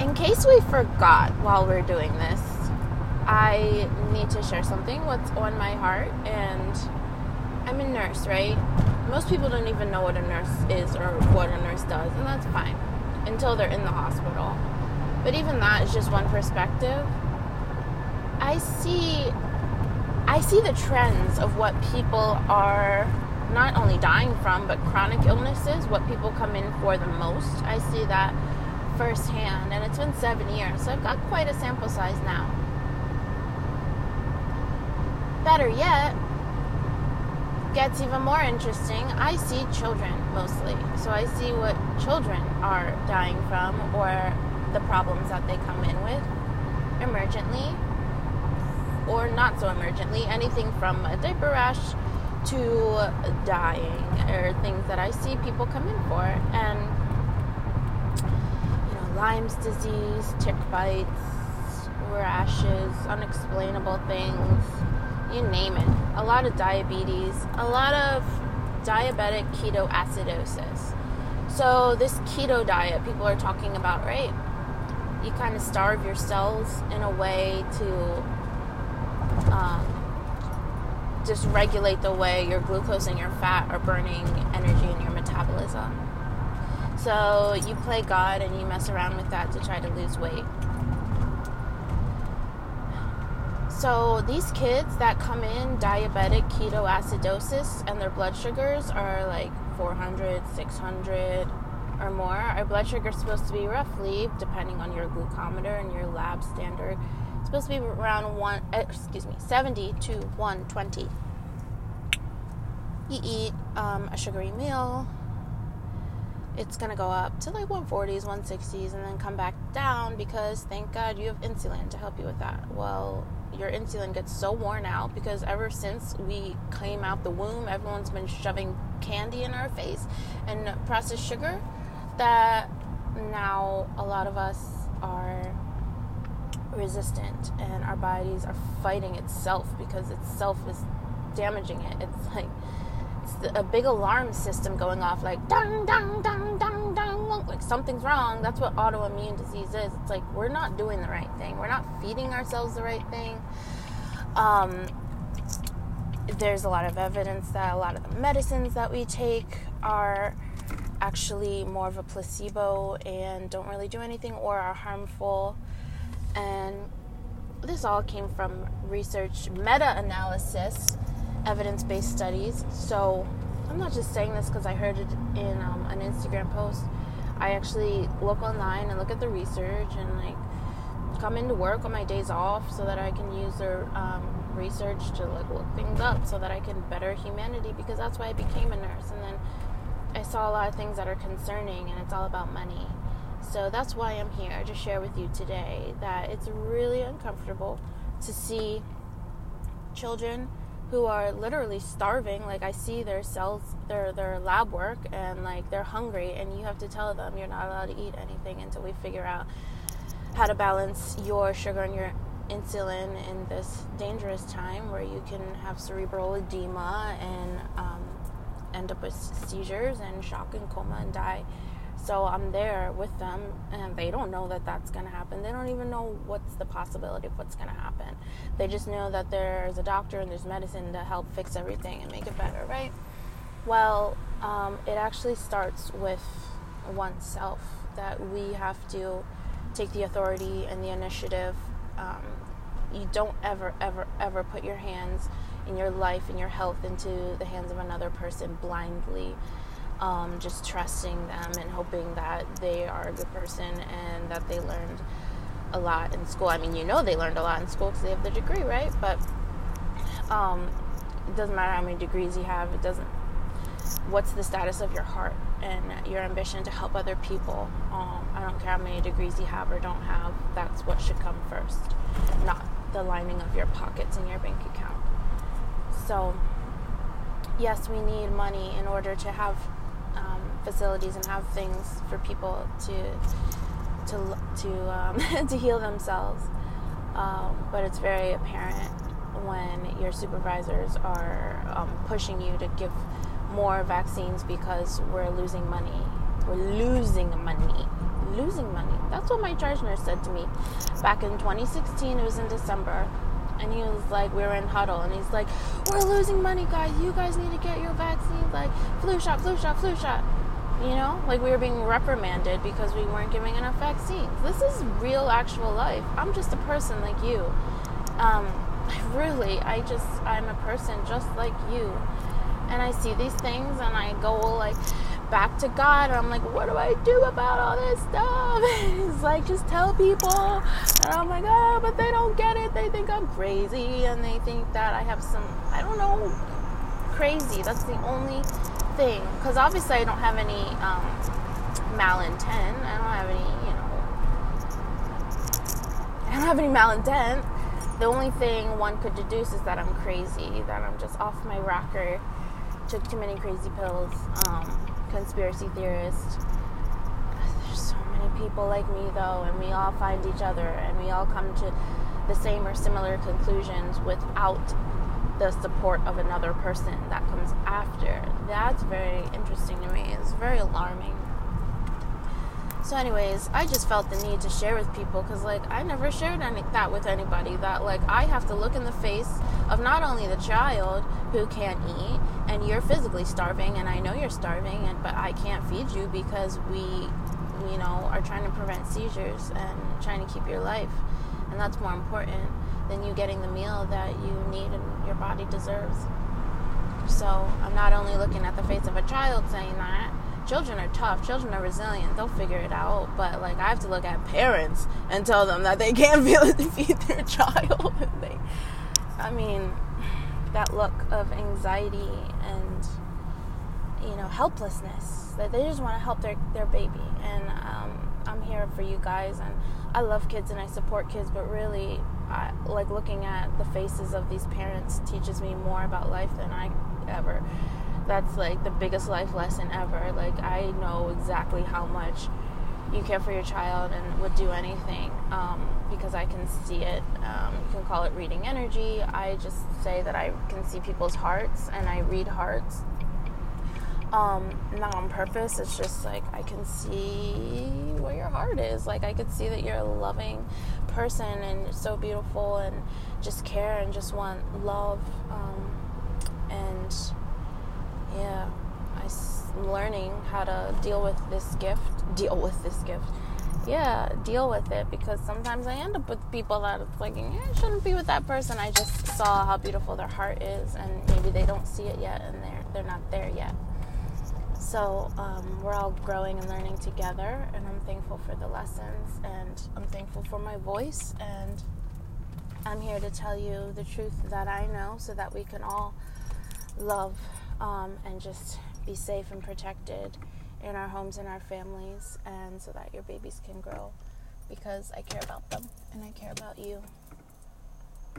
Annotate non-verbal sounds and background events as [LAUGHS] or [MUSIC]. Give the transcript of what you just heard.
in case we forgot while we're doing this, I need to share something what's on my heart and I'm a nurse, right? Most people don't even know what a nurse is or what a nurse does, and that's fine until they're in the hospital. But even that is just one perspective. I see I see the trends of what people are not only dying from, but chronic illnesses, what people come in for the most. I see that firsthand, and it's been seven years, so I've got quite a sample size now. Better yet, gets even more interesting. I see children mostly, so I see what children are dying from or the problems that they come in with emergently or not so emergently, anything from a diaper rash to dying or things that I see people come in for. And, Lyme's disease, tick bites, rashes, unexplainable things, you name it. A lot of diabetes, a lot of diabetic ketoacidosis. So, this keto diet people are talking about, right? You kind of starve your cells in a way to um, just regulate the way your glucose and your fat are burning energy in your metabolism. So you play God and you mess around with that to try to lose weight. So these kids that come in diabetic ketoacidosis and their blood sugars are like 400, 600 or more. Our blood sugar is supposed to be roughly, depending on your glucometer and your lab standard, supposed to be around one eh, excuse me 70 to 120 you eat um, a sugary meal it's going to go up to like 140s 160s and then come back down because thank god you have insulin to help you with that well your insulin gets so worn out because ever since we came out the womb everyone's been shoving candy in our face and processed sugar that now a lot of us are resistant and our bodies are fighting itself because itself is damaging it. It's like a big alarm system going off like dang dang dang dang dang like something's wrong. That's what autoimmune disease is. It's like we're not doing the right thing. We're not feeding ourselves the right thing. Um, there's a lot of evidence that a lot of the medicines that we take are actually more of a placebo and don't really do anything or are harmful and this all came from research, meta analysis, evidence based studies. So I'm not just saying this because I heard it in um, an Instagram post. I actually look online and look at the research and like come into work on my days off so that I can use their um, research to like look things up so that I can better humanity because that's why I became a nurse. And then I saw a lot of things that are concerning and it's all about money. So that's why I'm here to share with you today that it's really uncomfortable to see children who are literally starving like i see their cells their their lab work and like they're hungry and you have to tell them you're not allowed to eat anything until we figure out how to balance your sugar and your insulin in this dangerous time where you can have cerebral edema and um, end up with seizures and shock and coma and die so I'm there with them, and they don't know that that's going to happen. They don't even know what's the possibility of what's going to happen. They just know that there's a doctor and there's medicine to help fix everything and make it better, right? Well, um, it actually starts with oneself that we have to take the authority and the initiative. Um, you don't ever, ever, ever put your hands in your life and your health into the hands of another person blindly um, just trusting them and hoping that they are a good person and that they learned a lot in school. I mean, you know they learned a lot in school because they have the degree, right? But um, it doesn't matter how many degrees you have. It doesn't. What's the status of your heart and your ambition to help other people? Um, I don't care how many degrees you have or don't have. That's what should come first, not the lining of your pockets and your bank account. So, yes, we need money in order to have facilities and have things for people to to to um, [LAUGHS] to heal themselves. Um, but it's very apparent when your supervisors are um, pushing you to give more vaccines because we're losing money We're losing money. Losing money. That's what my charge nurse said to me back in 2016. It was in December. And he was like, we were in huddle, and he's like, we're losing money, guys. You guys need to get your vaccines, like flu shot, flu shot, flu shot. You know, like we were being reprimanded because we weren't giving enough vaccines. This is real, actual life. I'm just a person like you. Um, [LAUGHS] really, I just, I'm a person just like you. And I see these things and I go like back to God and I'm like, what do I do about all this stuff? [LAUGHS] It's like, just tell people. And I'm like, oh, but they don't get it. They think I'm crazy and they think that I have some, I don't know, crazy. That's the only thing. Because obviously I don't have any um, malintent. I don't have any, you know, I don't have any malintent the only thing one could deduce is that I'm crazy, that I'm just off my rocker, took too many crazy pills, um, conspiracy theorist. There's so many people like me, though, and we all find each other and we all come to the same or similar conclusions without the support of another person that comes after. That's very interesting to me. It's very alarming. So, anyways, I just felt the need to share with people because, like, I never shared any, that with anybody. That, like, I have to look in the face of not only the child who can't eat, and you're physically starving, and I know you're starving, and but I can't feed you because we, you know, are trying to prevent seizures and trying to keep your life, and that's more important than you getting the meal that you need and your body deserves. So, I'm not only looking at the face of a child saying that children are tough children are resilient they'll figure it out but like i have to look at parents and tell them that they [LAUGHS] can't feed their child [LAUGHS] they i mean that look of anxiety and you know helplessness that they just want to help their, their baby and um, i'm here for you guys and i love kids and i support kids but really I, like looking at the faces of these parents teaches me more about life than i ever that's like the biggest life lesson ever. Like I know exactly how much you care for your child and would do anything um, because I can see it. Um, you can call it reading energy. I just say that I can see people's hearts and I read hearts. Um, not on purpose. It's just like I can see where your heart is. Like I could see that you're a loving person and so beautiful and just care and just want love. Um, and yeah, I'm learning how to deal with this gift. Deal with this gift. Yeah, deal with it because sometimes I end up with people that it's like, yeah, I shouldn't be with that person. I just saw how beautiful their heart is, and maybe they don't see it yet, and they're they're not there yet. So um, we're all growing and learning together, and I'm thankful for the lessons, and I'm thankful for my voice, and I'm here to tell you the truth that I know, so that we can all love um, and just be safe and protected in our homes and our families, and so that your babies can grow because I care about them and I care about you.